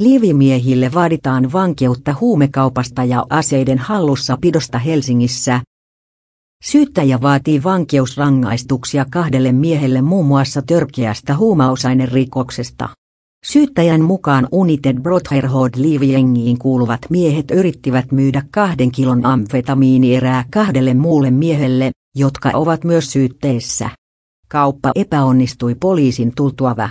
Liivimiehille vaaditaan vankeutta huumekaupasta ja aseiden hallussa pidosta Helsingissä. Syyttäjä vaatii vankeusrangaistuksia kahdelle miehelle muun muassa törkeästä huumausainerikoksesta. Syyttäjän mukaan United Brotherhood liivijengiin kuuluvat miehet yrittivät myydä kahden kilon amfetamiinierää kahdelle muulle miehelle, jotka ovat myös syytteessä. Kauppa epäonnistui poliisin tultuava